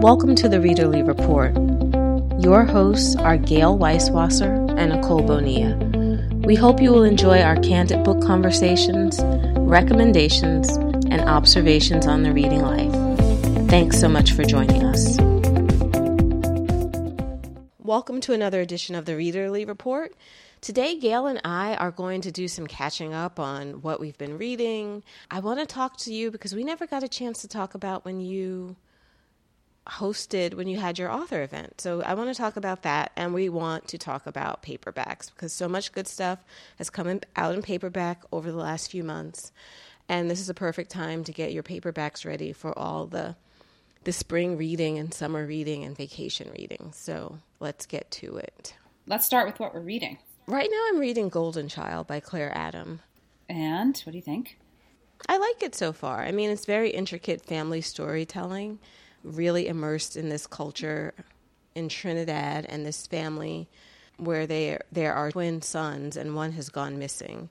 Welcome to the Readerly Report. Your hosts are Gayle Weiswasser and Nicole Bonilla. We hope you will enjoy our candid book conversations, recommendations, and observations on the reading life. Thanks so much for joining us. Welcome to another edition of the Readerly Report. Today, Gayle and I are going to do some catching up on what we've been reading. I want to talk to you because we never got a chance to talk about when you hosted when you had your author event. So I want to talk about that, and we want to talk about paperbacks because so much good stuff has come out in paperback over the last few months, and this is a perfect time to get your paperbacks ready for all the the spring reading and summer reading and vacation reading. So let's get to it. Let's start with what we're reading. Right now, I'm reading Golden Child by Claire Adam. And what do you think? I like it so far. I mean, it's very intricate family storytelling really immersed in this culture in Trinidad and this family where they there are twin sons and one has gone missing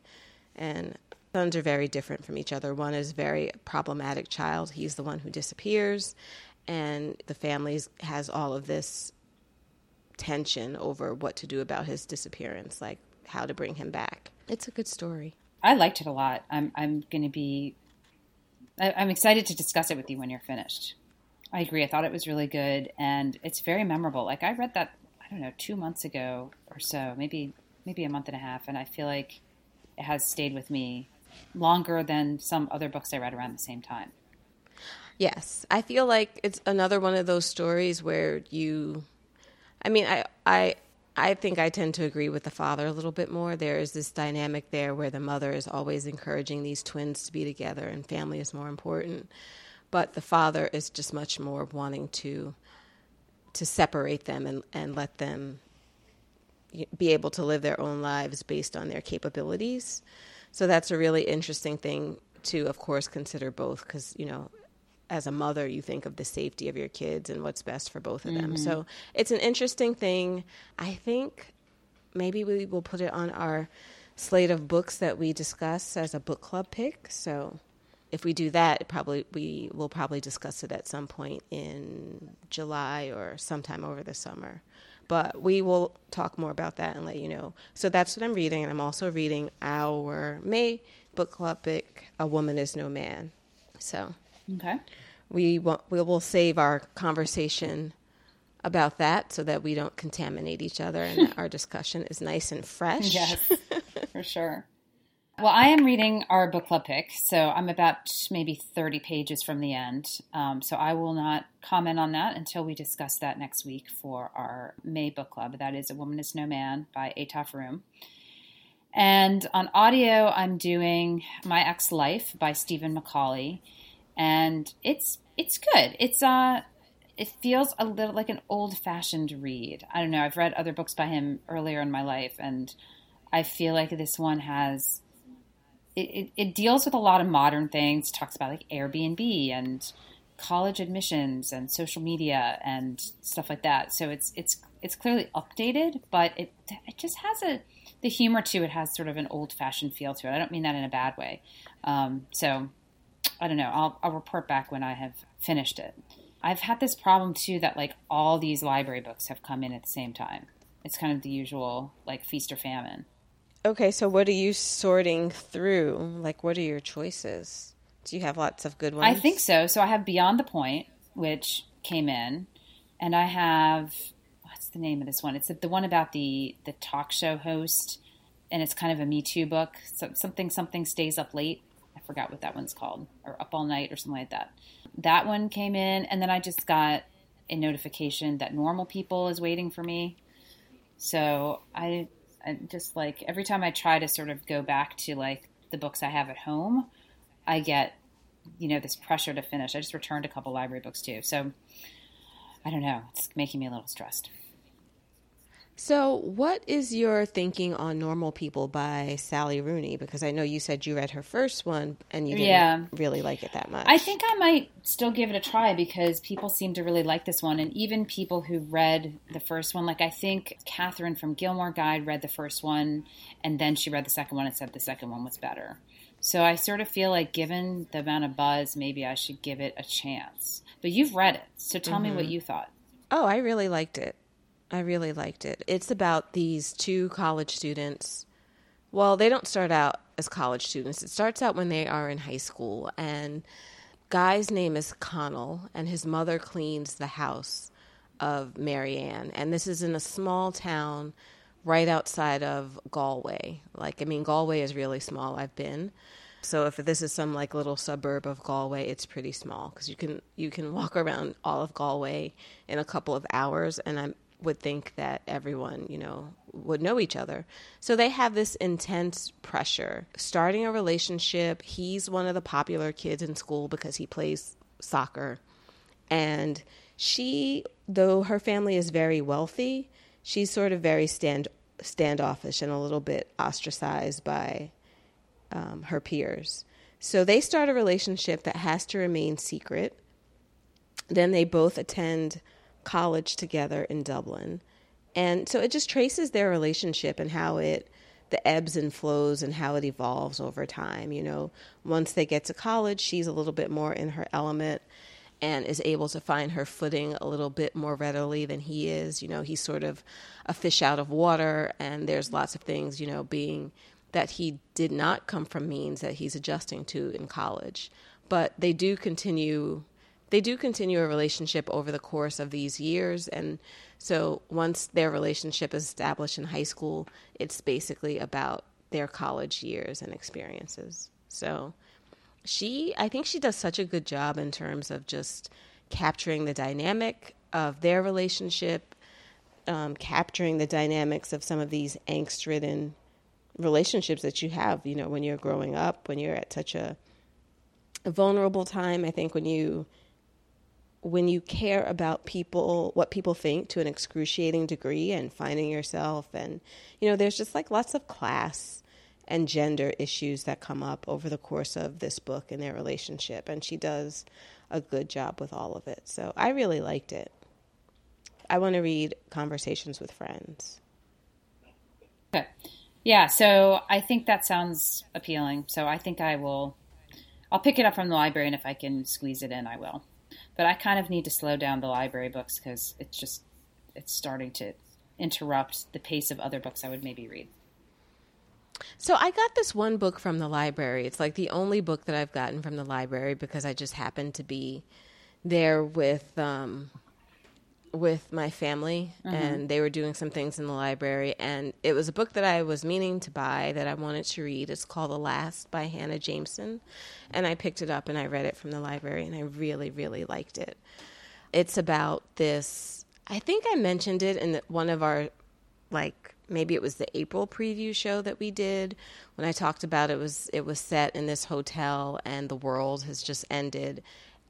and sons are very different from each other one is very problematic child he's the one who disappears and the family has all of this tension over what to do about his disappearance like how to bring him back it's a good story i liked it a lot i'm i'm going to be I, i'm excited to discuss it with you when you're finished I agree. I thought it was really good, and it's very memorable. Like I read that I don't know two months ago or so, maybe maybe a month and a half, and I feel like it has stayed with me longer than some other books I read around the same time. Yes, I feel like it's another one of those stories where you, I mean, I I I think I tend to agree with the father a little bit more. There is this dynamic there where the mother is always encouraging these twins to be together, and family is more important but the father is just much more wanting to to separate them and, and let them be able to live their own lives based on their capabilities. So that's a really interesting thing to, of course, consider both because, you know, as a mother, you think of the safety of your kids and what's best for both of them. Mm-hmm. So it's an interesting thing. I think maybe we will put it on our slate of books that we discuss as a book club pick. So if we do that, probably we will probably discuss it at some point in July or sometime over the summer. But we will talk more about that and let you know. So that's what I'm reading, and I'm also reading our May book club book, "A Woman Is No Man." So okay, we will, we will save our conversation about that so that we don't contaminate each other and our discussion is nice and fresh. Yes, for sure. Well, I am reading our book club pick, so I'm about maybe 30 pages from the end. Um, so I will not comment on that until we discuss that next week for our May book club. That is A Woman Is No Man by Etaf Rum. And on audio, I'm doing My Ex Life by Stephen Macauley, and it's it's good. It's uh, it feels a little like an old fashioned read. I don't know. I've read other books by him earlier in my life, and I feel like this one has it, it, deals with a lot of modern things. talks about like Airbnb and college admissions and social media and stuff like that. So it's it's it's clearly updated, but it it just has a the humor to it has sort of an old fashioned feel to it. I don't mean that in a bad way. Um, so I don't know. I'll I'll report back when I have finished it. I've had this problem too that like all these library books have come in at the same time. It's kind of the usual like feast or famine. Okay, so what are you sorting through? Like, what are your choices? Do you have lots of good ones? I think so. So I have Beyond the Point, which came in, and I have what's the name of this one? It's the one about the the talk show host, and it's kind of a Me Too book. So something something stays up late. I forgot what that one's called, or Up All Night, or something like that. That one came in, and then I just got a notification that Normal People is waiting for me. So I and just like every time I try to sort of go back to like the books I have at home, I get you know this pressure to finish. I just returned a couple library books too, so I don't know. It's making me a little stressed. So, what is your thinking on Normal People by Sally Rooney? Because I know you said you read her first one and you didn't yeah. really like it that much. I think I might still give it a try because people seem to really like this one. And even people who read the first one, like I think Catherine from Gilmore Guide read the first one and then she read the second one and said the second one was better. So I sort of feel like, given the amount of buzz, maybe I should give it a chance. But you've read it, so tell mm-hmm. me what mm-hmm. you thought. Oh, I really liked it. I really liked it. It's about these two college students. Well, they don't start out as college students. It starts out when they are in high school, and guy's name is Connell, and his mother cleans the house of Marianne, and this is in a small town right outside of Galway. Like, I mean, Galway is really small. I've been. So if this is some like little suburb of Galway, it's pretty small because you can you can walk around all of Galway in a couple of hours, and I would think that everyone you know would know each other. So they have this intense pressure starting a relationship. He's one of the popular kids in school because he plays soccer, and she, though her family is very wealthy, she's sort of very stand standoffish and a little bit ostracized by um, her peers. So they start a relationship that has to remain secret. Then they both attend college together in Dublin. And so it just traces their relationship and how it, the ebbs and flows and how it evolves over time. You know, once they get to college, she's a little bit more in her element and is able to find her footing a little bit more readily than he is. You know, he's sort of a fish out of water, and there's lots of things, you know, being that he did not come from means that he's adjusting to in college. But they do continue they do continue a relationship over the course of these years and so once their relationship is established in high school, it's basically about their college years and experiences. So she I think she does such a good job in terms of just capturing the dynamic of their relationship, um, capturing the dynamics of some of these angst ridden relationships that you have, you know, when you're growing up, when you're at such a, a vulnerable time. I think when you when you care about people what people think to an excruciating degree and finding yourself and you know there's just like lots of class and gender issues that come up over the course of this book and their relationship. And she does a good job with all of it. So I really liked it. I want to read Conversations with Friends. Okay. Yeah, so I think that sounds appealing. So I think I will I'll pick it up from the library and if I can squeeze it in I will. But I kind of need to slow down the library books cuz it's just it's starting to interrupt the pace of other books I would maybe read. So I got this one book from the library. It's like the only book that I've gotten from the library because I just happened to be there with um, with my family mm-hmm. and they were doing some things in the library and it was a book that I was meaning to buy that I wanted to read. It's called The Last by Hanna Jameson and I picked it up and I read it from the library and I really really liked it. It's about this I think I mentioned it in one of our like maybe it was the April preview show that we did when I talked about it was it was set in this hotel and the world has just ended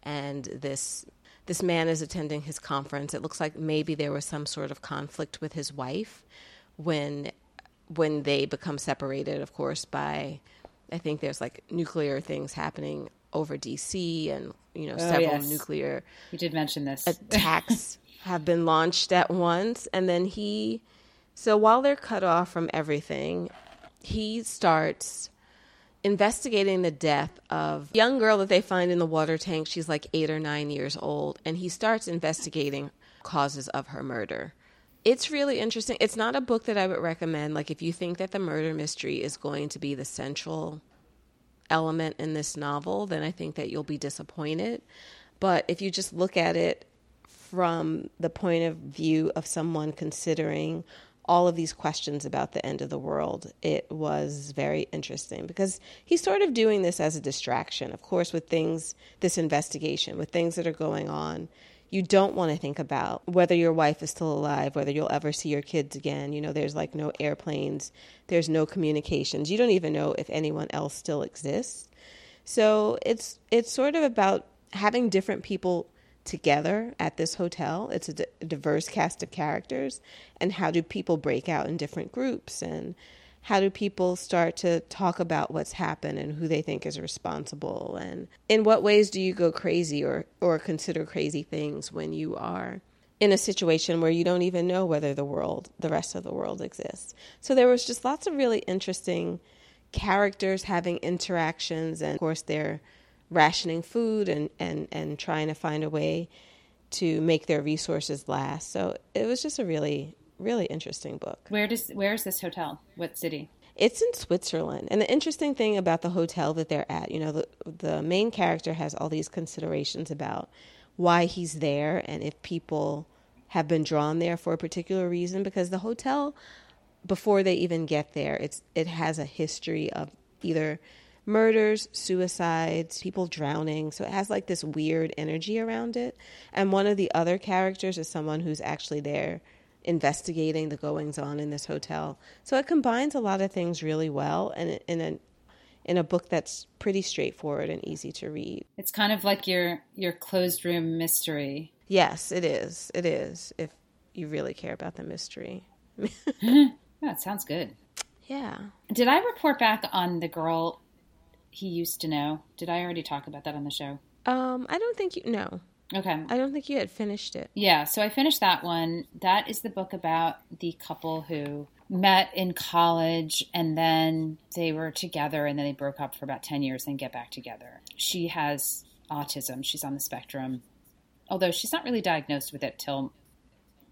and this this man is attending his conference. It looks like maybe there was some sort of conflict with his wife when when they become separated, of course, by I think there's like nuclear things happening over DC and you know oh, several yes. nuclear you did mention this attacks have been launched at once and then he so while they're cut off from everything, he starts investigating the death of a young girl that they find in the water tank. She's like eight or nine years old, and he starts investigating causes of her murder. It's really interesting. It's not a book that I would recommend. Like, if you think that the murder mystery is going to be the central element in this novel, then I think that you'll be disappointed. But if you just look at it from the point of view of someone considering all of these questions about the end of the world, it was very interesting because he's sort of doing this as a distraction. Of course, with things, this investigation, with things that are going on, you don't want to think about whether your wife is still alive, whether you'll ever see your kids again. You know, there's like no airplanes, there's no communications. You don't even know if anyone else still exists. So it's it's sort of about having different people together at this hotel. It's a, diverse cast of characters. And how do people break out in different groups? And how do people start to talk about what's happened and who they think is responsible? And in what ways do you go crazy or, or consider crazy things when you are in a situation where you don't even know whether the world, the rest of the world exists? So there was just lots of really interesting characters having interactions, and of course, they're rationing food and, and, and trying to find a way to make their resources last. So it was just a really, really interesting book. Where does where is this hotel? What city? It's in Switzerland. And the interesting thing about the hotel that they're at, you know, the the main character has all these considerations about why he's there and if people have been drawn there for a particular reason because the hotel before they even get there, it's it has a history of either murders, suicides, people drowning. So it has like this weird energy around it. And one of the other characters is someone who's actually there investigating the goings on in this hotel. So it combines a lot of things really well and in a in a book that's pretty straightforward and easy to read. It's kind of like your your closed room mystery. Yes, it is. It is. If you really care about the mystery. yeah, it sounds good. Yeah. Did I report back on the girl he used to know? Did I already talk about that on the show? Um, I don't think you no. Okay. I don't think you had finished it. Yeah, so I finished that one. That is the book about the couple who met in college and then they were together and then they broke up for about 10 years and get back together. She has autism, she's on the spectrum, although she's not really diagnosed with it till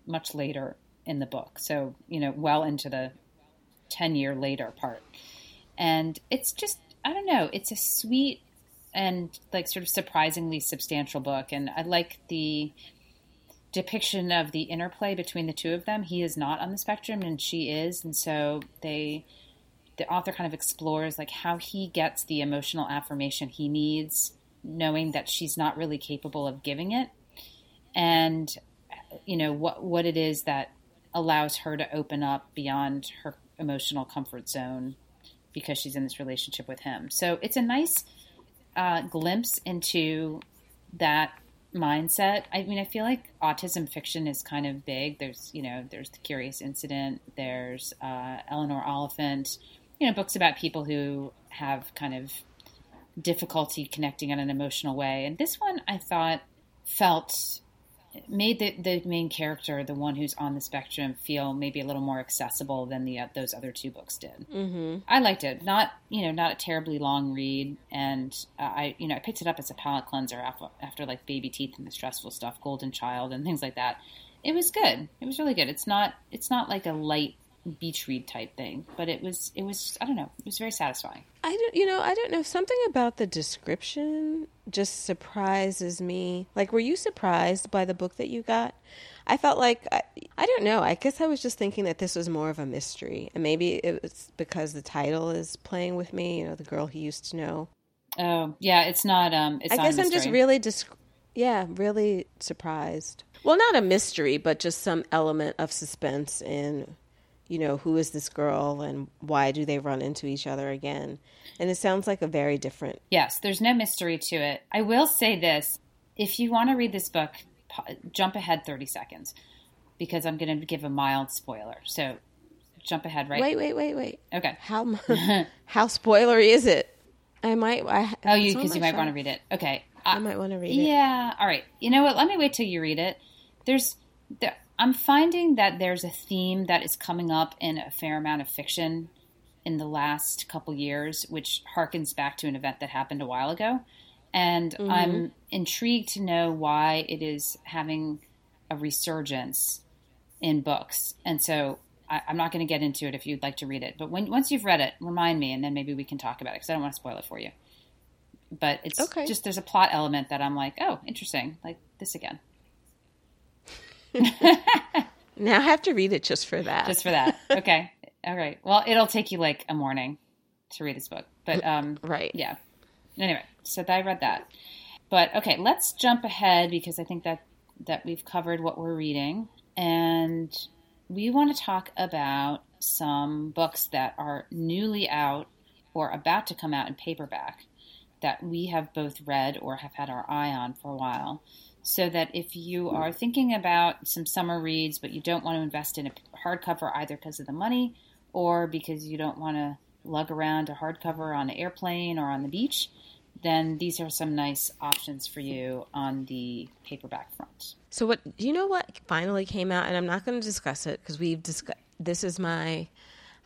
much later in the book. So, you know, well into the 10 year later part. And it's just, I don't know, it's a sweet and like sort of surprisingly substantial book. And I like the depiction of the interplay between the two of them. He is not on the spectrum and she is. And so they, the author kind of explores like how he gets the emotional affirmation he needs, knowing that she's not really capable of giving it. And, you know, what, what it is that allows her to open up beyond her emotional comfort zone because she's in this relationship with him. So it's a nice uh, glimpse into that mindset. I mean, I feel like autism fiction is kind of big. There's, you know, there's The Curious Incident, there's uh, Eleanor Oliphant, you know, books about people who have kind of difficulty connecting in an emotional way. And this one I thought felt made the, the main character, the one who's on the spectrum, feel maybe a little more accessible than the uh, those other two books did. Mm-hmm. I liked it. Not you know not a terribly long read, and uh, I you know I picked it up as a palate cleanser after, after like Baby Teeth and the stressful stuff, Golden Child and things like that. It was good. It was really good. It's not it's not like a light beach read type thing, but it was it was I don't know it was very satisfying. I don't you know I don't know something about the description just surprises me. Like, were you surprised by the book that you got? I felt like I, I don't know. I guess I was just thinking that this was more of a mystery, and maybe it was because the title is playing with me. You know, the girl he used to know. Oh yeah, it's not. Um, it's I guess I'm just really dis- yeah, really surprised. Well, not a mystery, but just some element of suspense in, you know, who is this girl and why do they run into each other again? And it sounds like a very different. Yes, there's no mystery to it. I will say this: if you want to read this book, jump ahead 30 seconds because I'm going to give a mild spoiler. So jump ahead, right? Wait, wait, wait, wait. Okay. How how spoilery is it? I might. I, Oh, you because you might want to read it. Okay. I might want to read it. Yeah. All right. You know what? Let me wait till you read it. There's, there, I'm finding that there's a theme that is coming up in a fair amount of fiction in the last couple years, which harkens back to an event that happened a while ago. And Mm-hmm. I'm intrigued to know why it is having a resurgence in books. And so I, I'm not going to get into it if you'd like to read it. But when once you've read it, remind me, and then maybe we can talk about it because I don't want to spoil it for you. But it's Okay. just there's a plot element that I'm like, oh, interesting, like this again, Now I have to read it just for that. just for that. okay, all right. Well, it'll take you like a morning to read this book, but um, right. yeah. Anyway, so I read that. But okay, let's jump ahead because I think that that we've covered what we're reading, and we want to talk about some books that are newly out or about to come out in paperback that we have both read or have had our eye on for a while. So that if you hmm. are thinking about some summer reads, but you don't want to invest in a hardcover either because of the money or because you don't want to lug around a hardcover on an airplane or on the beach, then these are some nice options for you on the paperback front. So what? Do you know what finally came out? And I'm not going to discuss it because we've discussed. This is my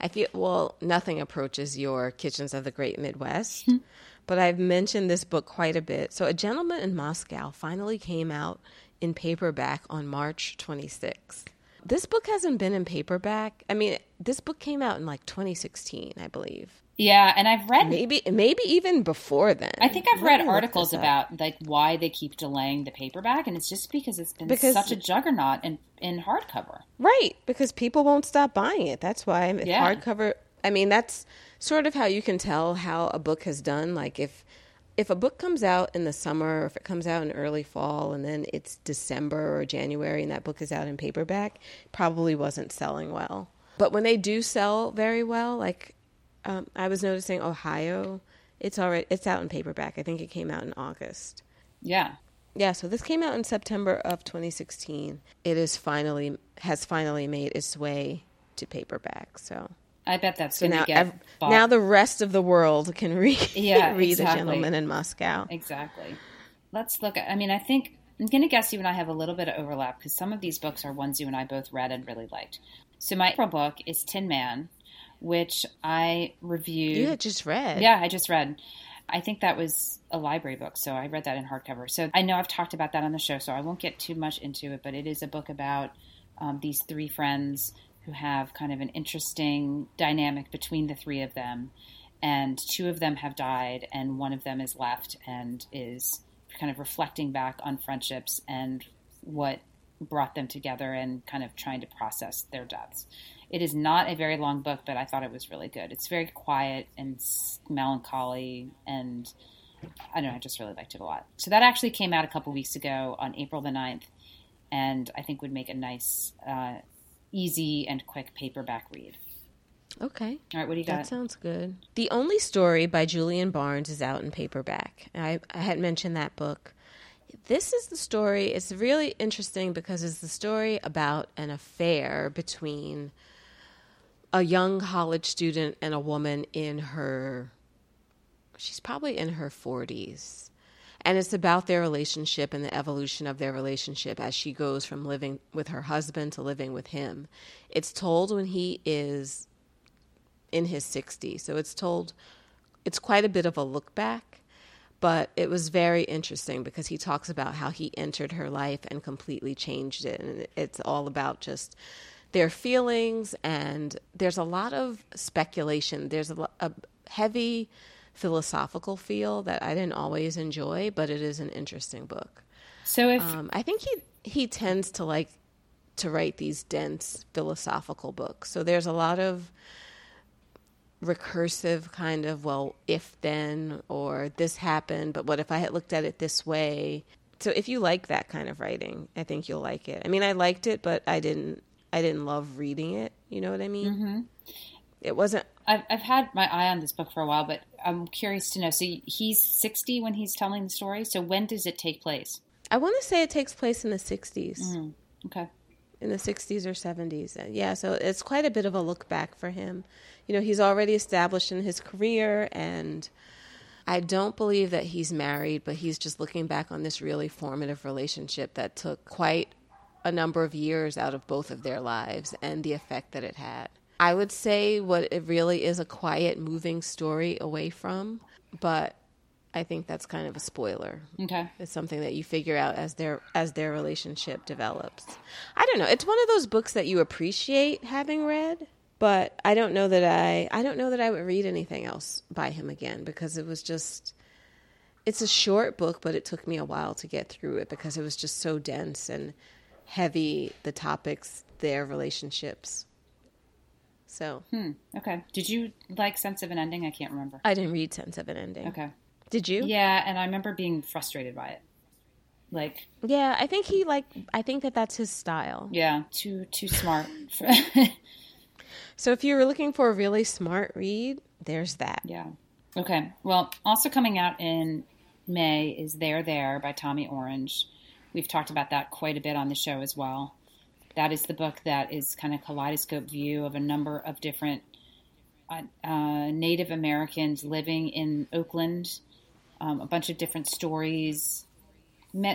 I feel well, nothing approaches your Kitchens of the Great Midwest, but I've mentioned this book quite a bit. So, A Gentleman in Moscow finally came out in paperback on March 26th. This book hasn't been in paperback. I mean, this book came out in like 2016, I believe. Yeah, and I've read maybe maybe even before then. I think I've Let read articles about like why they keep delaying the paperback, and it's just because it's been because, such a juggernaut in in hardcover. Right, because people won't stop buying it. That's why yeah. hardcover. I mean, that's sort of how you can tell how a book has done. Like if if a book comes out in the summer, or if it comes out in early fall, and then it's December or January, and that book is out in paperback, probably wasn't selling well. But when they do sell very well, like um, I was noticing Ohio, it's already it's out in paperback. I think it came out in August. Yeah. Yeah, so this came out in September of 2016. It is finally has finally made its way to paperback. So I bet that's so going to get ev- now the rest of the world can read yeah, read exactly. The Gentleman in Moscow. Exactly. Let's look at. I mean, I think I'm going to guess you and I have a little bit of overlap because some of these books are ones you and I both read and really liked. So my April book is Tin Man, which I reviewed. You just read. Yeah, I just read. I think that was a library book, so I read that in hardcover. So I know I've talked about that on the show, so I won't get too much into it, but it is a book about um, these three friends who have kind of an interesting dynamic between the three of them. And two of them have died, and one of them is left and is kind of reflecting back on friendships and what brought them together and kind of trying to process their deaths. It is not a very long book, but I thought it was really good. It's very quiet and melancholy, and I don't know, I just really liked it a lot. So that actually came out a couple weeks ago on April the 9th, and I think would make a nice, uh, easy, and quick paperback read. Okay. All right, what do you got? That sounds good. The Only Story by Julian Barnes is out in paperback. I, I had mentioned that book. This is the story. It's really interesting because it's the story about an affair between a young college student and a woman in her she's probably in her 40s and it's about their relationship and the evolution of their relationship as she goes from living with her husband to living with him. It's told when he is in his 60s so it's told it's quite a bit of a look back but it was very interesting because he talks about how he entered her life and completely changed it. And it's all about just their feelings, and there's a lot of speculation. There's a, a heavy philosophical feel that I didn't always enjoy, but it is an interesting book. So if um, I think he he tends to like to write these dense philosophical books, so there's a lot of recursive kind of well if then or this happened but what if i had looked at it this way so if you like that kind of writing i think you'll like it i mean i liked it but i didn't I didn't love reading it. You know what I mean? Mm-hmm. It wasn't. I've, I've had my eye on this book for a while, but I'm curious to know. So he's 60 when he's telling the story. So when does it take place? I want to say it takes place in the 60s. Mm-hmm. Okay. In the 60s or 70s. Yeah, so it's quite a bit of a look back for him. You know, he's already established in his career and. I don't believe that he's married, but he's just looking back on this really formative relationship that took quite a number of years out of both of their lives and the effect that it had. I would say what it really is a quiet, moving story away from, but I think that's kind of a spoiler. Okay, it's something that you figure out as their as their relationship develops. I don't know. It's one of those books that you appreciate having read, but I don't know that I I don't know that I would read anything else by him again because it was just. It's a short book, but it took me a while to get through it because it was just so dense and heavy the topics, their relationships. So, hmm. okay. Did you like Sense of an Ending? I can't remember. I didn't read Sense of an Ending. Okay. Did you? Yeah, and I remember being frustrated by it. Like, yeah, I think he like. I think that that's his style. Yeah, too too smart. so if you were looking for a really smart read, there's that. Yeah. Okay. Well, also coming out in May is There There by Tommy Orange. We've talked about that quite a bit on the show as well. That is the book that is kind of kaleidoscope view of a number of different uh, uh, Native Americans living in Oakland, um, a bunch of different stories,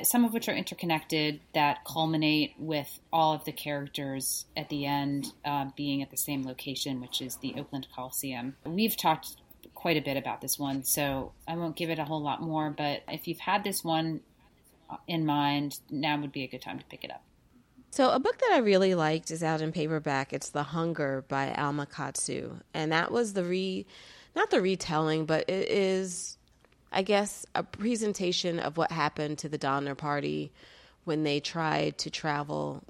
some of which are interconnected that culminate with all of the characters at the end uh, being at the same location, which is the Oakland Coliseum. We've talked quite a bit about this one, so I won't give it a whole lot more. But if you've had this one in mind, now would be a good time to pick it up. So, a book that I really liked is out in paperback. It's The Hunger by Alma Katsu. And that was the re, not the retelling, but it is I guess, a presentation of what happened to the Donner Party when they tried to travel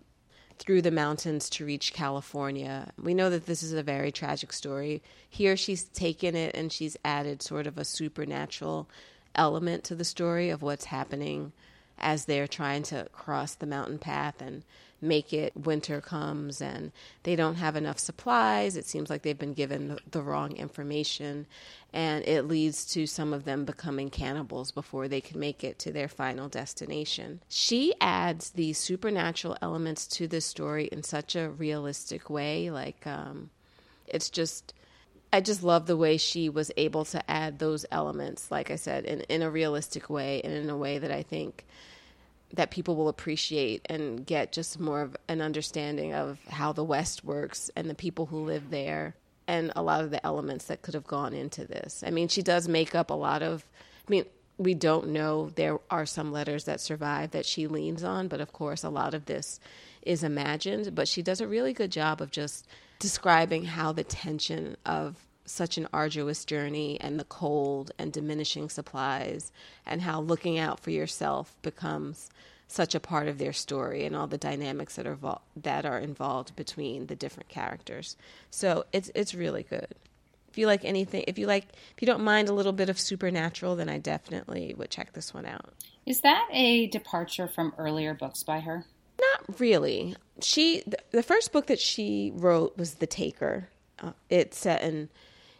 through the mountains to reach California. We know that this is a very tragic story. Here, she's taken it and she's added sort of a supernatural element to the story of what's happening as they're trying to cross the mountain path and make it winter comes and they don't have enough supplies. It seems like they've been given the wrong information, and it leads to some of them becoming cannibals before they can make it to their final destination. She adds these supernatural elements to this story in such a realistic way. Like, um, it's just. I just love the way she was able to add those elements, like I said, in, in a realistic way and in a way that I think that people will appreciate and get just more of an understanding of how the West works and the people who live there and a lot of the elements that could have gone into this. I mean, she does make up a lot of, I mean, we don't know. There are some letters that survive that she leans on, but of course, a lot of this is imagined. But she does a really good job of just describing how the tension of such an arduous journey and the cold and diminishing supplies and how looking out for yourself becomes such a part of their story and all the dynamics that are vo- that are involved between the different characters. So it's it's really good. If you like anything, if you like, if you don't mind a little bit of supernatural, then I definitely would check this one out. Is that a departure from earlier books by her? Not really. She the first book that she wrote was The Taker. Uh, it's set in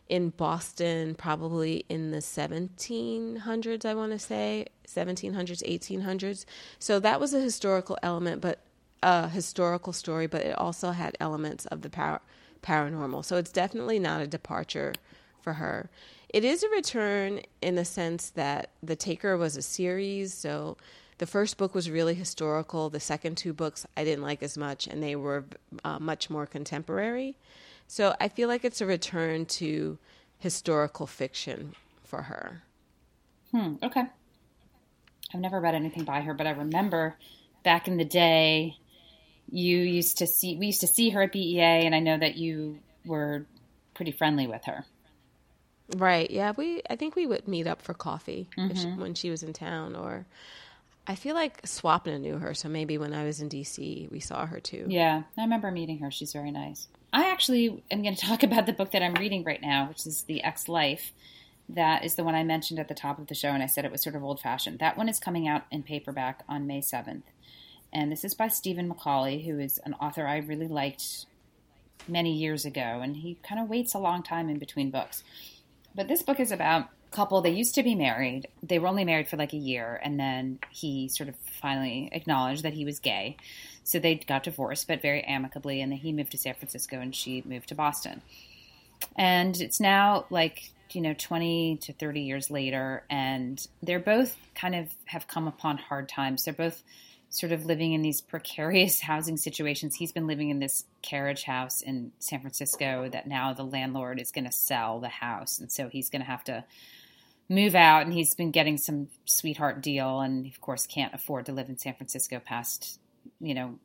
in Boston, probably in the 1700s, I want to say, 1700s, 1800s. So that was a historical element, but a historical story, but it also had elements of the par- paranormal. So it's definitely not a departure for her. It is a return in the sense that The Taker was a series, so the first book was really historical. The second two books I didn't like as much, and they were uh, much more contemporary. So I feel like it's a return to historical fiction for her. Hmm, okay. I've never read anything by her, but I remember back in the day you used to see we used to see her at BEA and I know that you were pretty friendly with her. Right. Yeah, we I think we would meet up for coffee mm-hmm. she, when she was in town or I feel like Swapna knew her, so maybe when I was in DC, we saw her too. Yeah, I remember meeting her. She's very nice. I actually am going to talk about the book that I'm reading right now, which is The Ex Life. That is the one I mentioned at the top of the show, and I said it was sort of old fashioned. That one is coming out in paperback on May 7th. And this is by Stephen Macauley, who is an author I really liked many years ago, and he kind of waits a long time in between books. But this book is about couple, they used to be married. They were only married for like a year, and then he sort of finally acknowledged that he was gay. So they got divorced, but very amicably, and then he moved to San Francisco and she moved to Boston. And it's now like, you know, 20 to 30 years later, and they're both kind of have come upon hard times. They're both sort of living in these precarious housing situations. He's been living in this carriage house in San Francisco that now the landlord is going to sell the house. And so he's going to have to move out and he's been getting some sweetheart deal and of course can't afford to live in San Francisco past you know,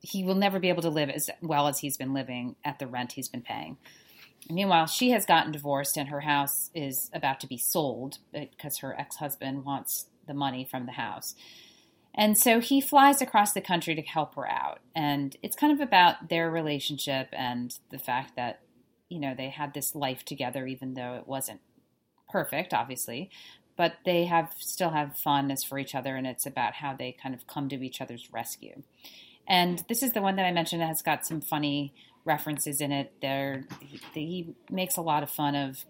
he will never be able to live as well as he's been living at the rent he's been paying. Meanwhile, she has gotten divorced and her house is about to be sold because her ex husband wants the money from the house. And so he flies across the country to help her out. And it's kind of about their relationship and the fact that, you know, they had this life together, even though it wasn't perfect, obviously but they have still have fondness for each other, and it's about how they kind of come to each other's rescue. And this is the one that I mentioned that has got some funny references in it. There, he, he makes a lot of fun of,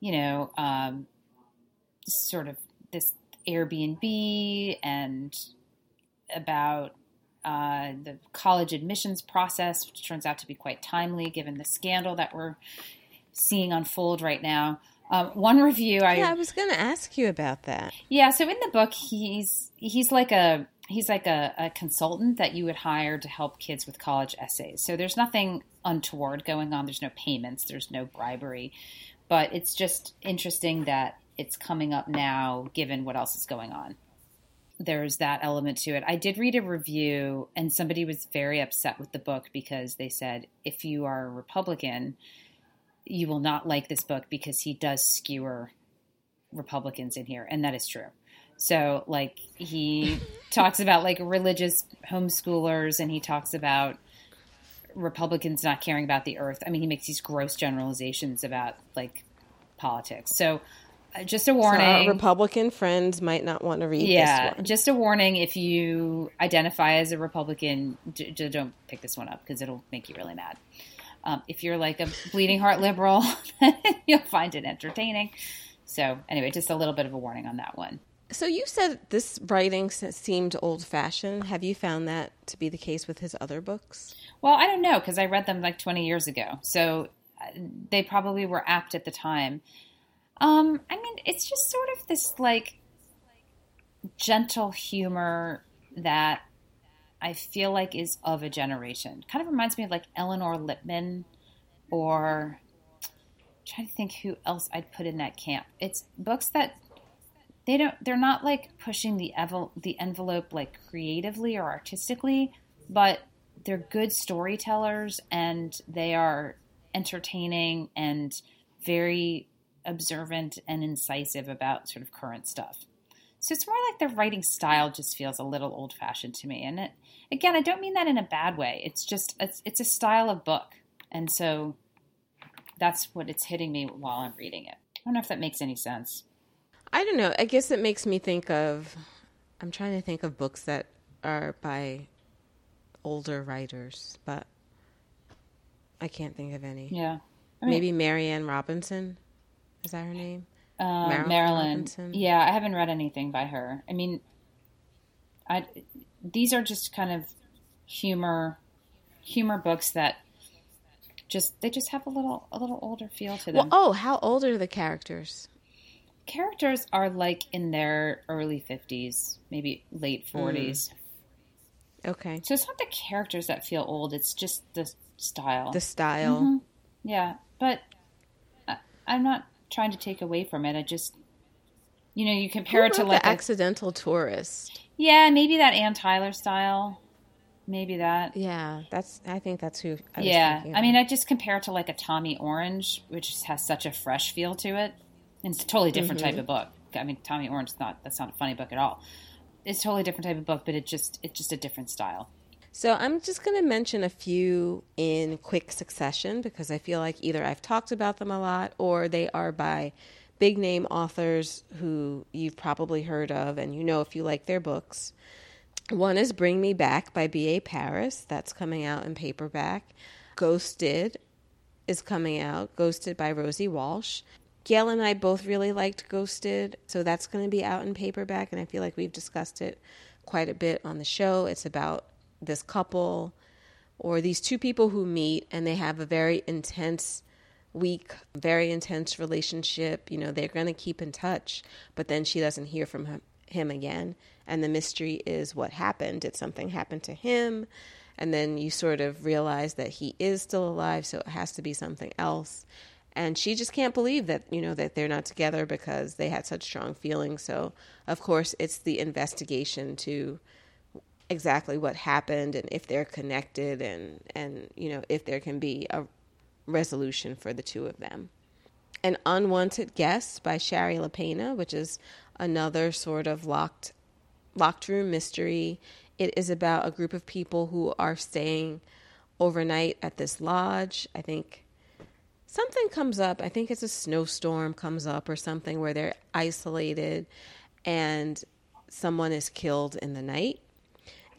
you know, um, sort of this Airbnb and about uh, the college admissions process, which turns out to be quite timely given the scandal that we're seeing unfold right now. Um, one review, I yeah, I was going to ask you about that. Yeah, so in the book, he's he's like a he's like a, a consultant that you would hire to help kids with college essays. So there's nothing untoward going on. There's no payments. There's no bribery, but it's just interesting that it's coming up now, given what else is going on. There's that element to it. I did read a review, and somebody was very upset with the book because they said if you are a Republican you will not like this book because he does skewer Republicans in here, and that is true. So, like, he talks about like religious homeschoolers, and he talks about Republicans not caring about the earth. I mean, he makes these gross generalizations about like politics. So, uh, just a warning: so Republican friends might not want to read. Yeah, just a warning: if you identify as a Republican, d- d- don't pick this one up because it'll make you really mad. Um, if you're like a bleeding heart liberal, you'll find it entertaining. So, anyway, just a little bit of a warning on that one. So, you said this writing seemed old fashioned. Have you found that to be the case with his other books? Well, I don't know because I read them like 20 years ago. So, uh, they probably were apt at the time. Um, I mean, it's just sort of this like gentle humor that I feel like is of a generation. Kind of reminds me of like Elinor Lipman or I'm trying to think who else I'd put in that camp. It's books that they don't they're not like pushing the evel, the envelope like creatively or artistically, but they're good storytellers and they are entertaining and very observant and incisive about sort of current stuff. So it's more like the writing style just feels a little old fashioned to me. And it, again, I don't mean that in a bad way. It's just, it's, it's a style of book. And so that's what it's hitting me while I'm reading it. I don't know if that makes any sense. I don't know. I guess it makes me think of, I'm trying to think of books that are by older writers, but I can't think of any. Yeah. I mean, Maybe Marianne Robinson. Is that her name? Uh, Marilyn. Marilyn. Yeah, I haven't read anything by her. I mean, I these are just kind of humor humor books that just they just have a little a little older feel to them. Well, oh, how old are the characters? Characters are like in their early fifties, maybe late hmm. forties. Mm. Okay. So it's not the characters that feel old; it's just the style. The style. Mm-hmm. Yeah, but I, I'm not trying to take away from it. I just, you know, you compare it to like the accidental tourist. Yeah, maybe that Anne Tyler style. Maybe that. Yeah, that's. I think that's who. I yeah, I mean, I just compare it to like a Tommy Orange, which has such a fresh feel to it. And it's a totally different mm-hmm. type of book. I mean, Tommy Orange is not. That's not a funny book at all. It's a totally different type of book, but it just it's just a different style. So I'm just going to mention a few in quick succession because I feel like either I've talked about them a lot or they are by big name authors who you've probably heard of and you know if you like their books. One is Bring Me Back by B.A. Paris. That's coming out in paperback. Ghosted is coming out. Ghosted by Rosie Walsh. Gayle and I both really liked Ghosted, so that's going to be out in paperback, and I feel like we've discussed it quite a bit on the show. It's about this couple or these two people who meet and they have a very intense week, very intense relationship. You know, they're going to keep in touch, but then she doesn't hear from him, him again. And the mystery is what happened. Did something happen to him? And then you sort of realize that he is still alive, so it has to be something else. And she just can't believe that, you know, that they're not together because they had such strong feelings. So, of course, it's the investigation to exactly what happened and if they're connected and and you know if there can be a resolution for the two of them. An Unwanted Guest by Shari Lapena, which is another sort of locked locked room mystery. It is about a group of people who are staying overnight at this lodge. I think something comes up. I think it's a snowstorm comes up or something where they're isolated and someone is killed in the night.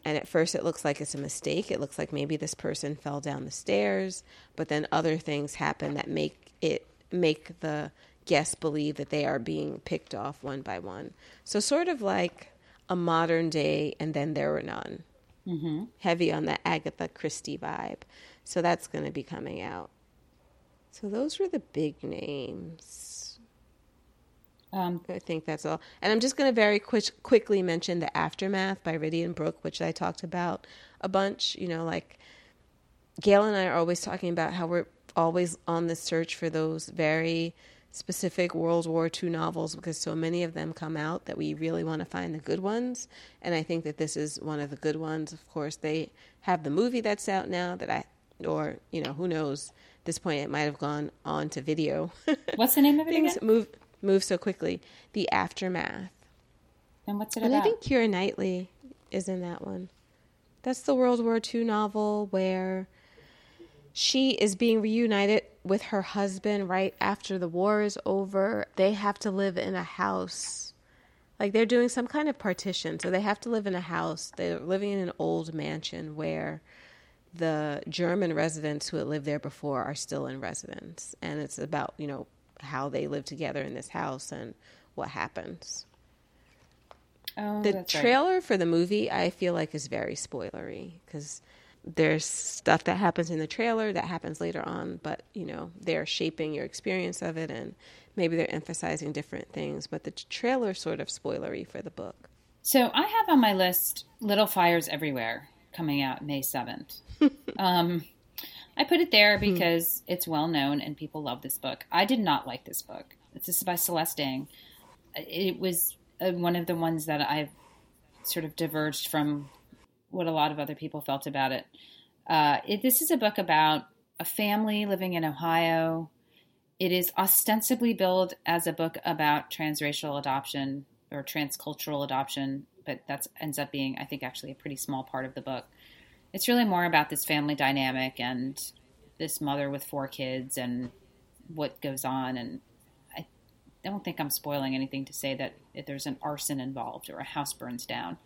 And at first, it looks like it's a mistake. It looks like maybe this person fell down the stairs, but then other things happen that make it make the guests believe that they are being picked off one by one. So, sort of like a modern day, and then there were none. Mm-hmm. Heavy on the Agatha Christie vibe. So, that's going to be coming out. So, those were the big names. Um, I think that's all. And I'm just going to very quick, quickly mention The Aftermath by Rhidian Brook, which I talked about a bunch. You know, like Gayle and I are always talking about how we're always on the search for those very specific World War II novels because so many of them come out that we really want to find the good ones. And I think that this is one of the good ones. Of course, they have the movie that's out now that I, or, you know, who knows, at this point it might have gone on to video. What's the name of it Things again? move move so quickly. The Aftermath. And what's it And about? I think Keira Knightley is in that one. That's the World War II novel where she is being reunited with her husband right after the war is over. They have to live in a house. Like they're doing some kind of partition. So they have to live in a house. They're living in an old mansion where the German residents who had lived there before are still in residence. And it's about, you know, how they live together in this house and what happens. oh, The that's right. trailer for the movie, I feel like, is very spoilery because there's stuff that happens in the trailer that happens later on, but you know they're shaping your experience of it, and maybe they're emphasizing different things. But the trailer sort of spoilery for the book. So I have on my list Little Fires Everywhere coming out May 7th. um, I put it there because it's well known and people love this book. I did not like this book. This is by Celeste Ng. It was uh, one of the ones that I've sort of diverged from what a lot of other people felt about it. Uh, it this is a book about a family living in Ohio. It is ostensibly billed as a book about transracial adoption or transcultural adoption, but that ends up being, I think, actually a pretty small part of the book. It's really more about this family dynamic and this mother with four kids and what goes on. And I don't think I'm spoiling anything to say that if there's an arson involved or a house burns down.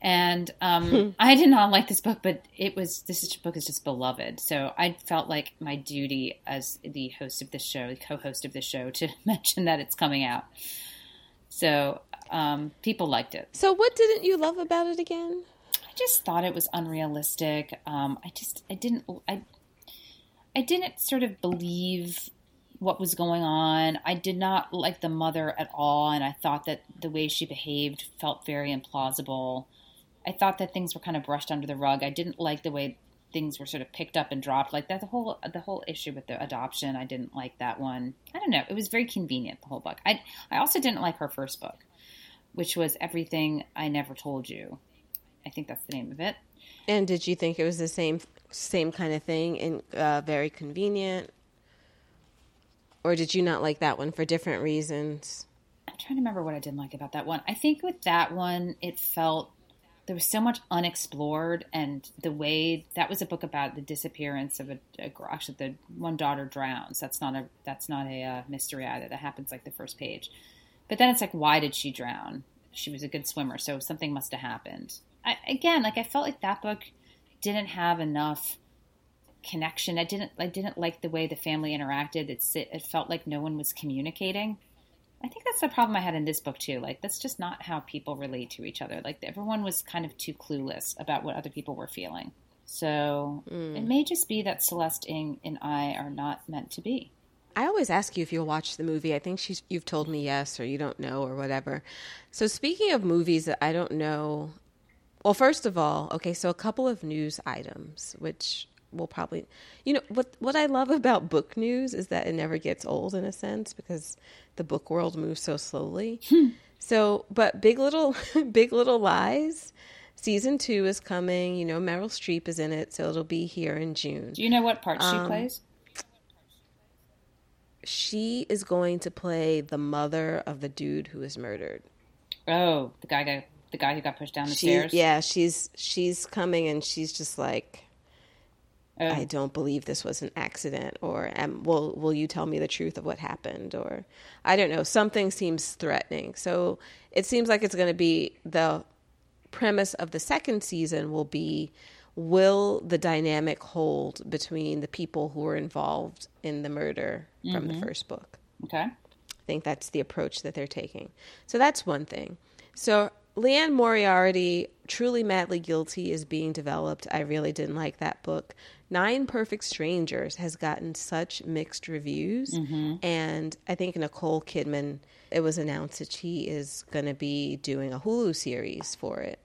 And um, I did not like this book, but it was this book is just beloved. So I felt like my duty as the host of this show, the co-host of this show, to mention that it's coming out. So um, people liked it. So, what didn't you love about it again? I just thought it was unrealistic. Um, I just I didn't I I didn't sort of believe what was going on. I did not like the mother at all, and I thought that the way she behaved felt very implausible. I thought that things were kind of brushed under the rug. I didn't like the way things were sort of picked up and dropped. Like that the whole the whole issue with the adoption, I didn't like that one. I don't know. It was very convenient the whole book. I I also didn't like her first book, which was Everything I Never Told You. I think that's the name of it. And did you think it was the same same kind of thing and uh, very convenient, or did you not like that one for different reasons? I'm trying to remember what I didn't like about that one. I think with that one, it felt there was so much unexplored, and the way that was a book about the disappearance of a, a girl. Actually, the one daughter drowns. That's not a that's not a uh, mystery either. That happens like the first page, but then it's like, why did she drown? She was a good swimmer, so something must have happened. I, again, like I felt like that book didn't have enough connection. I didn't I didn't like the way the family interacted. It's it, it felt like no one was communicating. I think that's the problem I had in this book too. Like that's just not how people relate to each other. Like everyone was kind of too clueless about what other people were feeling. So mm. it may just be that Celeste Ng and I are not meant to be. I always ask you if you'll watch the movie. I think she's you've told me yes or you don't know or whatever. So speaking of movies that I don't know, well, first of all, okay, so a couple of news items which will probably you know what what I love about book news is that it never gets old in a sense because the book world moves so slowly. so, but Big Little Big Little Lies season 2 is coming, you know, Meryl Streep is in it, so it'll be here in June. Do you know what part she Um, plays? she is going to play the mother of the dude who was murdered. Oh, the guy got the guy who got pushed down the She, stairs. yeah, she's she's coming and she's just like, Oh. I don't believe this was an accident, or um, will will you tell me the truth of what happened, or I don't know. Something seems threatening. So it seems like it's going to be the premise of the second season will be will the dynamic hold between the people who were involved in the murder from the first book. Okay. I think that's the approach that they're taking. So that's one thing. So Liane Moriarty, Truly Madly Guilty, is being developed. I really didn't like that book. Nine Perfect Strangers has gotten such mixed reviews. Mm-hmm. And I think Nicole Kidman, it was announced that she is going to be doing a Hulu series for it.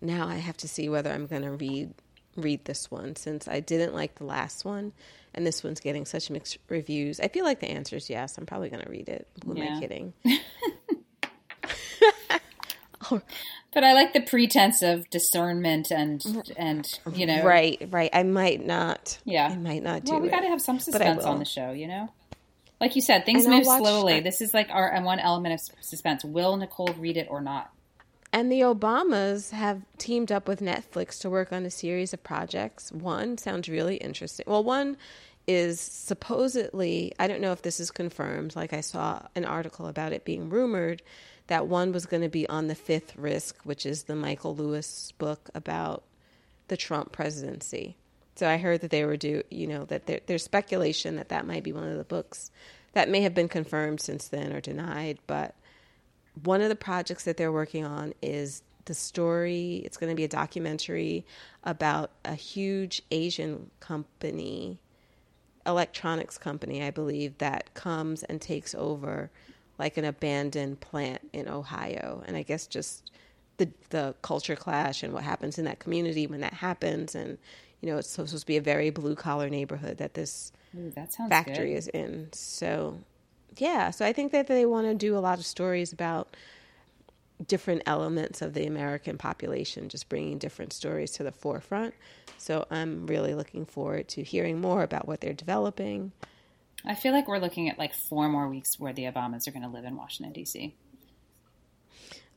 Now I have to see whether I'm going to read read this one since I didn't like the last one and this one's getting such mixed reviews. I feel like the answer is yes. I'm probably going to read it. Who am I kidding? But I like the pretense of discernment and and you know Right, right. I might not. Yeah. I might not do Well, we got to have some suspense on the show, you know. Like you said, things And move slowly. I- this is like our and one element of suspense. Will Nicole read it or not? And the Obamas have teamed up with Netflix to work on a series of projects. One sounds really interesting. Well, one is supposedly, I don't know if this is confirmed, like I saw an article about it being rumored that one was going to be on the fifth risk, which is the Michael Lewis book about the Trump presidency. So I heard that they were do, you know, that there, there's speculation that that might be one of the books that may have been confirmed since then or denied, but one of the projects that they're working on is the story it's going to be a documentary about a huge asian company electronics company i believe that comes and takes over like an abandoned plant in ohio and i guess just the the culture clash and what happens in that community when that happens and you know it's supposed to be a very blue collar neighborhood that this Ooh, that factory good. is in. So, yeah, so I think that they want to do a lot of stories about different elements of the American population, just bringing different stories to the forefront. So, I'm really looking forward to hearing more about what they're developing. I feel like we're looking at like four more weeks where the Obamas are going to live in Washington D.C.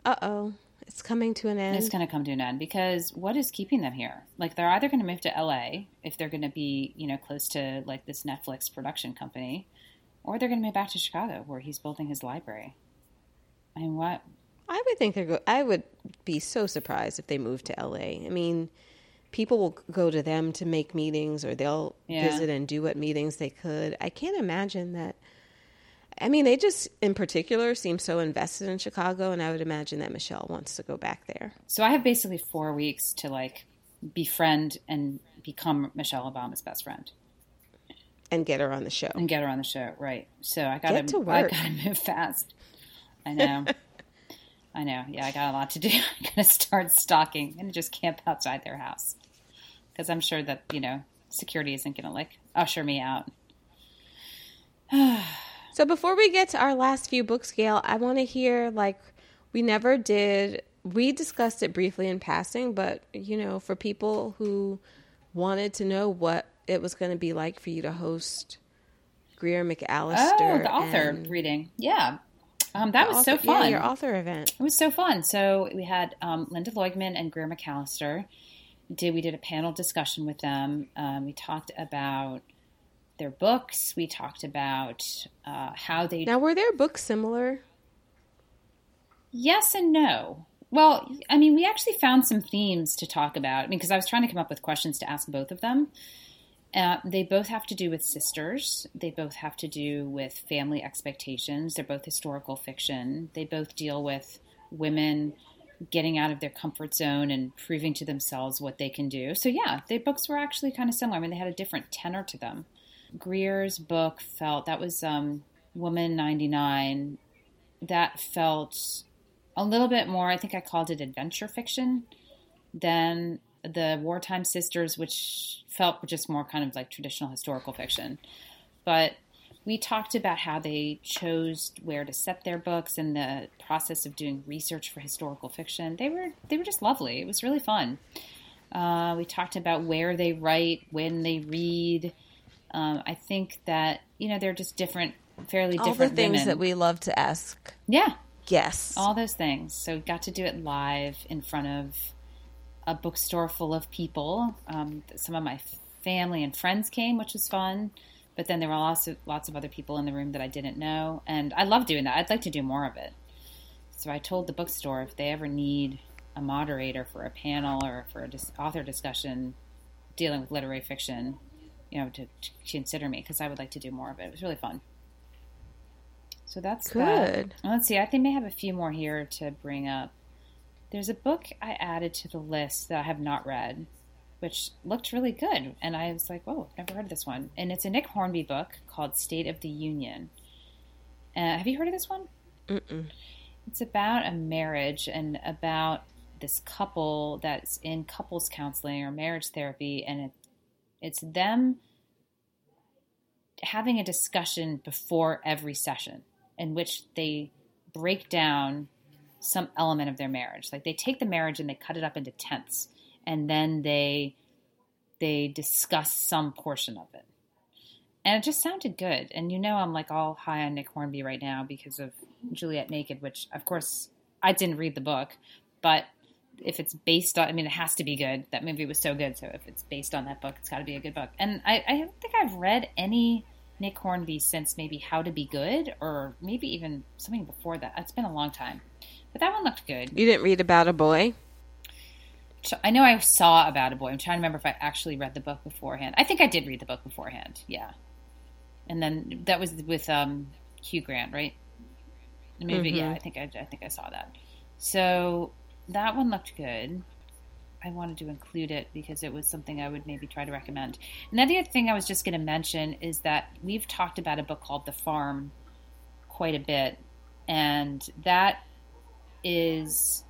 Uh oh, it's coming to an end. It's going to come to an end because what is keeping them here? Like they're either going to move to L.A. if they're going to be you know close to like this Netflix production company, or they're going to move back to Chicago where he's building his library. I mean, what? I would think they're. Go- I would be so surprised if they moved to LA. I mean, people will go to them to make meetings, or they'll Yeah. visit and do what meetings they could. I can't imagine that. I mean, they just, in particular, seem so invested in Chicago, and I would imagine that Michelle wants to go back there. So I have basically four weeks to like befriend and become Michelle Obama's best friend and get her on the show. and get her on the show. Right. So I got Get to I got to move fast. I know. I know. Yeah, I got a lot to do. I'm going to start stalking and just camp outside their house because I'm sure that you know security isn't going to like usher me out. So before we get to our last few books, Gayle, I want to hear like we never did. We discussed it briefly in passing, but you know, for people who wanted to know what it was going to be like for you to host Greer MacAllister, Oh, the author and reading. Yeah. Um, that the was so author- yeah, fun. your author event. It was so fun. So we had um, Lynda Loigman and Greer MacAllister. Did we did a panel discussion with them? Um, we talked about their books. We talked about uh, how they Now, were their books similar? yes and no. Well, I mean, we actually found some themes to talk about. I mean, because I was trying to come up with questions to ask both of them. Uh, they both have to do with sisters. They both have to do with family expectations. They're both historical fiction. They both deal with women getting out of their comfort zone and proving to themselves what they can do. So, yeah, the books were actually kind of similar. I mean, they had a different tenor to them. Greer's book felt that was um, Woman 99. That felt a little bit more, I think I called it adventure fiction than the Wartime Sisters, which felt just more kind of like traditional historical fiction. But we talked about how they chose where to set their books and the process of doing research for historical fiction. They were they were just lovely. It was really fun. Uh, we talked about where they write, when they read. Um, I think that you know they're just different, fairly All the different things women. that we love to ask yeah, Yes. all those things. So we got to do it live in front of a bookstore full of people. Um, some of my family and friends came, which was fun. But then there were also lots of other people in the room that I didn't know, and I love doing that. I'd like to do more of it. So I told the bookstore if they ever need a moderator for a panel or for a dis- author discussion dealing with literary fiction, you know, to, to consider me because I would like to do more of it. It was really fun. So that's that. Good. Let's see. I think I may have a few more here to bring up. There's a book I added to the list that I have not read. which looked really good. And I was like, "Whoa, never heard of this one." And it's a Nick Hornby book called State of the Union. Uh, have you heard of this one? Mm-mm. It's about a marriage and about this couple that's in couples counseling or marriage therapy, and it, it's them having a discussion before every session in which they break down some element of their marriage. Like they take the marriage and they cut it up into tenths, and then they they discuss some portion of it. And it just sounded good. And you know, I'm like all high on Nick Hornby right now because of Juliet Naked, which of course I didn't read the book, but if it's based on, I mean, it has to be good. That movie was so good. So if it's based on that book, it's got to be a good book. And I, I don't think I've read any Nick Hornby since maybe How to Be Good or maybe even something before that. It's been a long time. But that one looked good. You didn't read about a boy? I know I saw About a Boy. I'm trying to remember if I actually read the book beforehand. I think I did read the book beforehand. Yeah. And then that was with um, Hugh Grant, right? Maybe mm-hmm. yeah. I think I, I think I saw that. So that one looked good. I wanted to include it because it was something I would maybe try to recommend. And the other thing I was just going to mention is that we've talked about a book called The Farm quite a bit, and that is.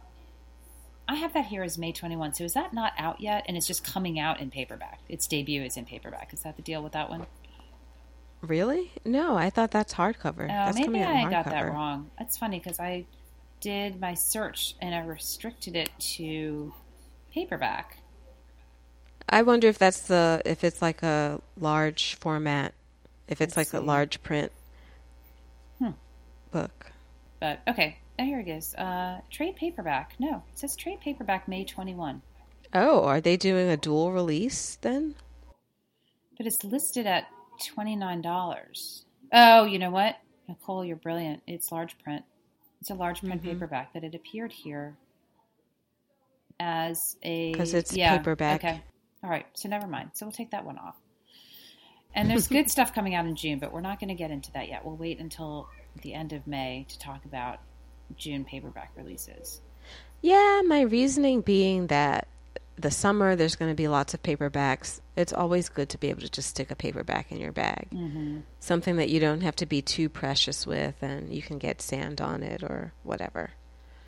I have that here as May 21. So is that not out yet? And it's just coming out in paperback. Its debut is in paperback. Is that the deal with that one? Really? No, I thought that's hardcover. Oh, that's maybe I got that wrong. That's funny because I did my search and I restricted it to paperback. I wonder if that's the if it's like a large format, if it's Let's like see. a large print hmm. book. But okay, oh, here it is. Uh, trade paperback. No, it says trade paperback May twenty one. Oh, are they doing a dual release then? But it's listed at twenty nine dollars. Oh, you know what, Nicole, you're brilliant. It's large print. It's a large print mm-hmm. paperback, but it appeared here as a because it's yeah, paperback. Okay, all right. So never mind. So we'll take that one off. And there's good stuff coming out in June, but we're not going to get into that yet. We'll wait until the end of May to talk about June paperback releases. Yeah, my reasoning being that the summer there's going to be lots of paperbacks. It's always good to be able to just stick a paperback in your bag. Mm-hmm. Something that you don't have to be too precious with and you can get sand on it or whatever.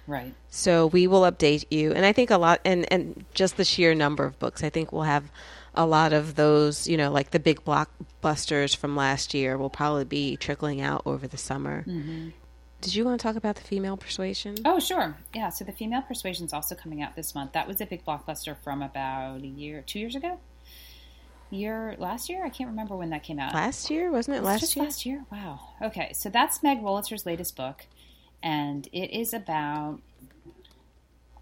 Right. So we will update you. And I think a lot and and just the sheer number of books, I think we'll have a lot of those, you know, like the big blockbusters from last year will probably be trickling out over the summer. Mm-hmm. Did you want to talk about the female persuasion? Oh, sure. Yeah. So the female persuasion is also coming out this month. That was a big blockbuster from about a year, two years ago. Year last year, I can't remember when that came out. Last year, wasn't it? last year. Last year. Wow. Okay, so that's Meg Wolitzer's latest book, and it is about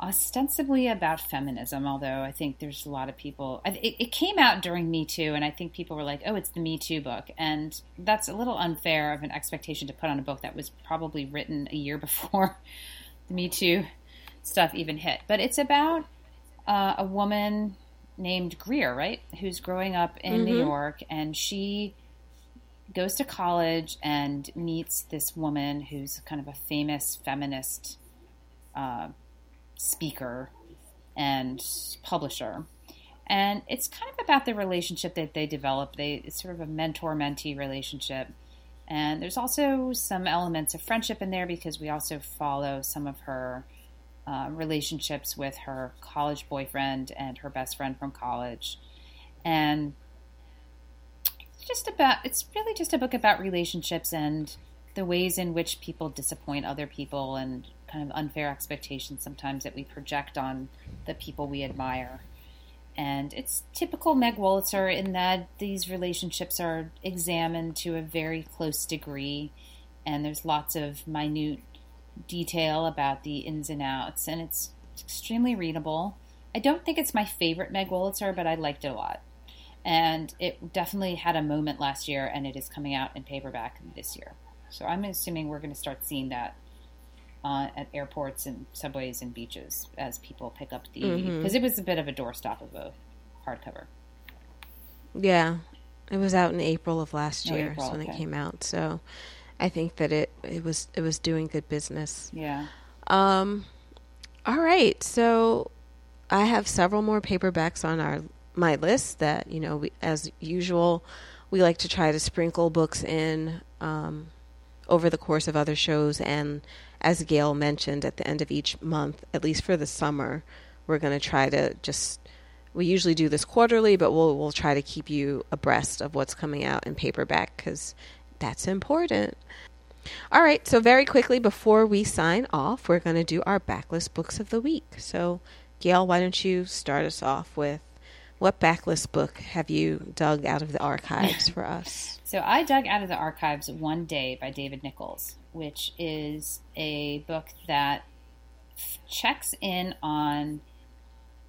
ostensibly about feminism, although I think there's a lot of people. It, it, came out during Me Too, and I think people were like, "Oh, it's the Me Too book," and that's a little unfair of an expectation to put on a book that was probably written a year before the Me Too stuff even hit. But it's about uh, a woman named Greer, right, who's growing up in mm-hmm. New York, and she goes to college and meets this woman who's kind of a famous feminist. Uh, speaker and publisher. And it's kind of about the relationship that they develop. They it's sort of a mentor mentee relationship. And there's also some elements of friendship in there because we also follow some of her uh, relationships with her college boyfriend and her best friend from college. And just about it's really just a book about relationships and the ways in which people disappoint other people and kind of unfair expectations sometimes that we project on the people we admire. And it's typical Meg Wolitzer in that these relationships are examined to a very close degree, and there's lots of minute detail about the ins and outs, and it's extremely readable. I don't think it's my favorite Meg Wolitzer, but I liked it a lot. And it definitely had a moment last year, and it is coming out in paperback this year. So I'm assuming we're going to start seeing that uh, at airports and subways and beaches as people pick up the because mm-hmm. it was a bit of a doorstop of a hardcover. Yeah, it was out in April of last year April, when okay. it came out. So I think that it it was it was doing good business. Yeah. Um. All right, so I have several more paperbacks on our my list that you know we, as usual we like to try to sprinkle books in um, over the course of other shows. And as Gayle mentioned at the end of each month at least for the summer we're going to try to just we usually do this quarterly but we'll we'll try to keep you abreast of what's coming out in paperback because that's important. All right so very quickly before we sign off we're going to do our backlist books of the week. So Gayle why don't you start us off with what backlist book have you dug out of the archives for us? So I dug out of the archives One Day by David Nicholls, which is a book that checks in on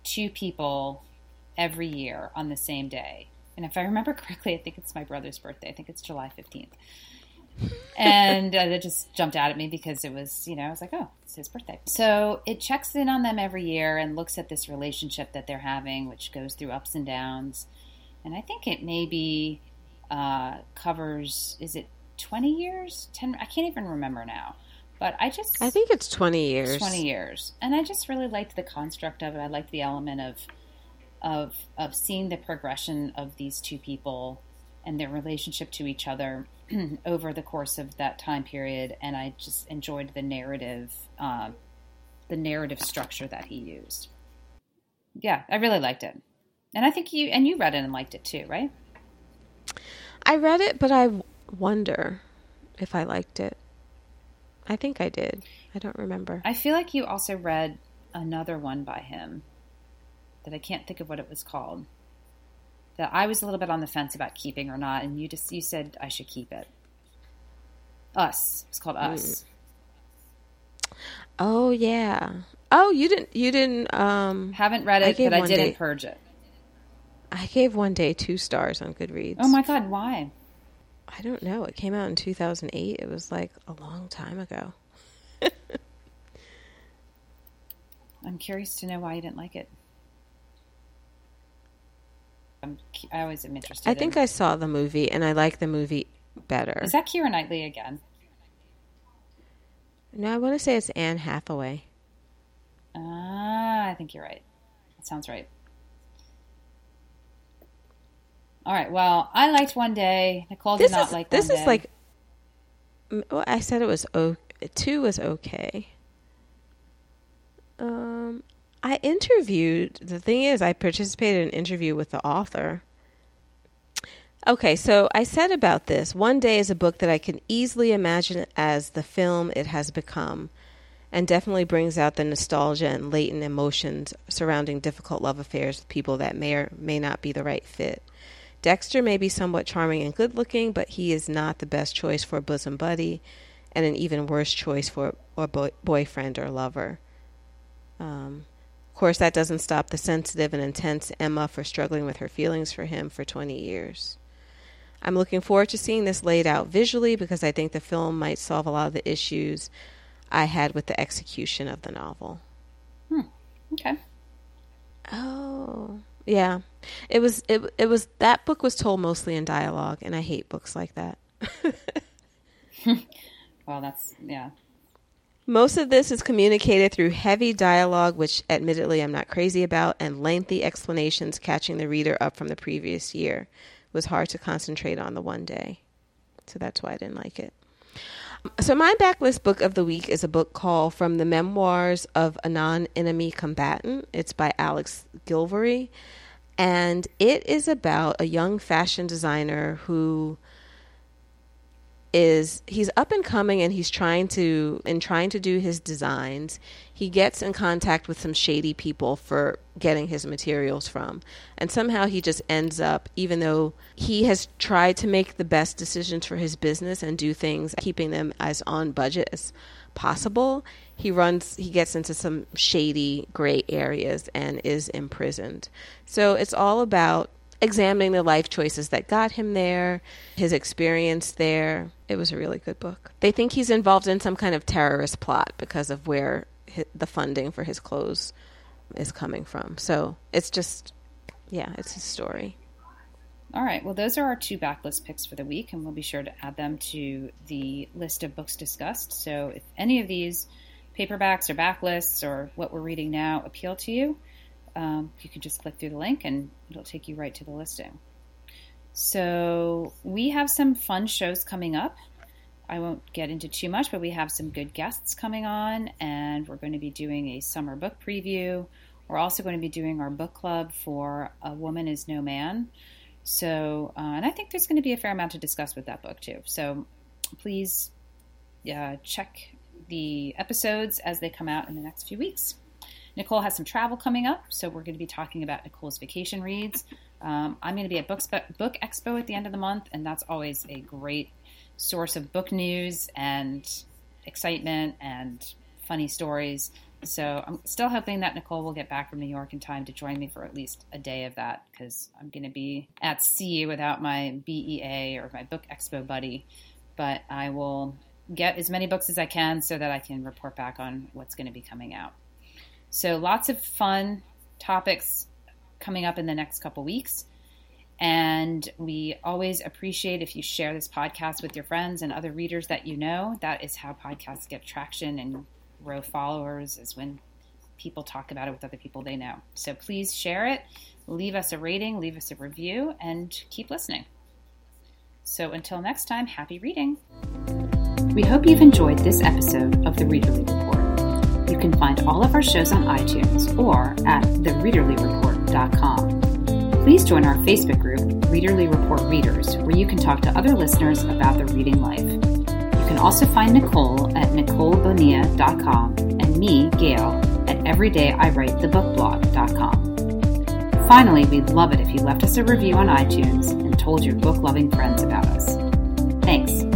two people every year on the same day. And if I remember correctly, I think it's my brother's birthday. I think it's July 15th and uh, it just jumped out at me because it was, you know, I was like, oh, it's his birthday. So it checks in on them every year and looks at this relationship that they're having, which goes through ups and downs. And I think it maybe uh, covers, is it 20 years? 10? I can't even remember now. But I just. I think it's 20 years. 20 years. And I just really liked the construct of it. I liked the element of. Of, of seeing the progression of these two people and their relationship to each other over the course of that time period, and I just enjoyed the narrative, uh, the narrative structure that he used. Yeah, I really liked it, and I think you and you read it and liked it too, right? I read it, but I wonder if I liked it. I think I did. I don't remember. I feel like you also read another one by him that I can't think of what it was called that I was a little bit on the fence about keeping or not, and you just you said I should keep it. Us. It's called Us. Mm. Oh yeah. Oh, you didn't. You didn't. Um, Haven't read it, I but I didn't day, purge it. I gave one day two stars on Goodreads. Oh my god, why? I don't know. It came out in 2008. It was like a long time ago. I'm curious to know why you didn't like it. I'm, I always am interested. I think in. I saw the movie and I like the movie better. Is that Keira Knightley again? No, I want to say it's Anne Hathaway. Ah, I think you're right. That sounds right. All right. Well, I liked One Day. Nicole this did not is, like. This is like. Well, I said it was okay. Two was okay. Um, I interviewed, the thing is, I participated in an interview with the author. Okay, so I said about this One Day is a book that I can easily imagine as the film it has become, and definitely brings out the nostalgia and latent emotions surrounding difficult love affairs with people that may or may not be the right fit. Dexter may be somewhat charming and good looking, but he is not the best choice for a bosom buddy, and an even worse choice for a boy- boyfriend or lover. Um, course, that doesn't stop the sensitive and intense Emma for struggling with her feelings for him for 20 years. I'm looking forward to seeing this laid out visually because I think the film might solve a lot of the issues I had with the execution of the novel. Hmm. Okay. Oh, yeah. It was it it was that book was told mostly in dialogue and I hate books like that. well, that's yeah. Most of this is communicated through heavy dialogue, which admittedly I'm not crazy about, and lengthy explanations catching the reader up from the previous year. It was hard to concentrate on the one day. So that's why I didn't like it. So, my backlist book of the week is a book called From the Memoirs of a Non Enemy Combatant. It's by Alex Gilvarry. And it is about a young fashion designer who is he's up and coming and he's trying to in trying to do his designs. He gets in contact with some shady people for getting his materials from. And somehow he just ends up even though he has tried to make the best decisions for his business and do things keeping them as on budget as possible he runs he gets into some shady gray areas and is imprisoned. So it's all about examining the life choices that got him there, his experience there. It was a really good book. They think he's involved in some kind of terrorist plot because of where the funding for his clothes is coming from. So it's just, yeah, it's his story. All right. Well, those are our two backlist picks for the week, and we'll be sure to add them to the list of books discussed. So if any of these paperbacks or backlists or what we're reading now appeal to you, um, you can just click through the link and it'll take you right to the listing. So, we have some fun shows coming up. I won't get into too much, but we have some good guests coming on, and we're going to be doing a summer book preview. We're also going to be doing our book club for A Woman Is No Man. So, uh, and I think there's going to be a fair amount to discuss with that book too. So, please uh, check the episodes as they come out in the next few weeks. Nicole has some travel coming up, so we're going to be talking about Nicole's vacation reads. Um, I'm going to be at Book, Book Expo at the end of the month, and that's always a great source of book news and excitement and funny stories. So I'm still hoping that Nicole will get back from New York in time to join me for at least a day of that because I'm going to be at sea without my BEA or my Book Expo buddy. But I will get as many books as I can so that I can report back on what's going to be coming out. So lots of fun topics coming up in the next couple weeks. And we always appreciate if you share this podcast with your friends and other readers that you know. That is how podcasts get traction and grow followers, is when people talk about it with other people they know. So please share it, leave us a rating, leave us a review, and keep listening. So until next time, happy reading. We hope you've enjoyed this episode of the Readerly Report. You can find all of our shows on iTunes or at thereaderlyreport.com. Please join our Facebook group, Readerly Report Readers, where you can talk to other listeners about their reading life. You can also find Nicole at NicoleBonilla.com and me, Gayle, at EverydayIWriteTheBookBlog.com. Finally, we'd love it if you left us a review on iTunes and told your book loving friends about us. Thanks.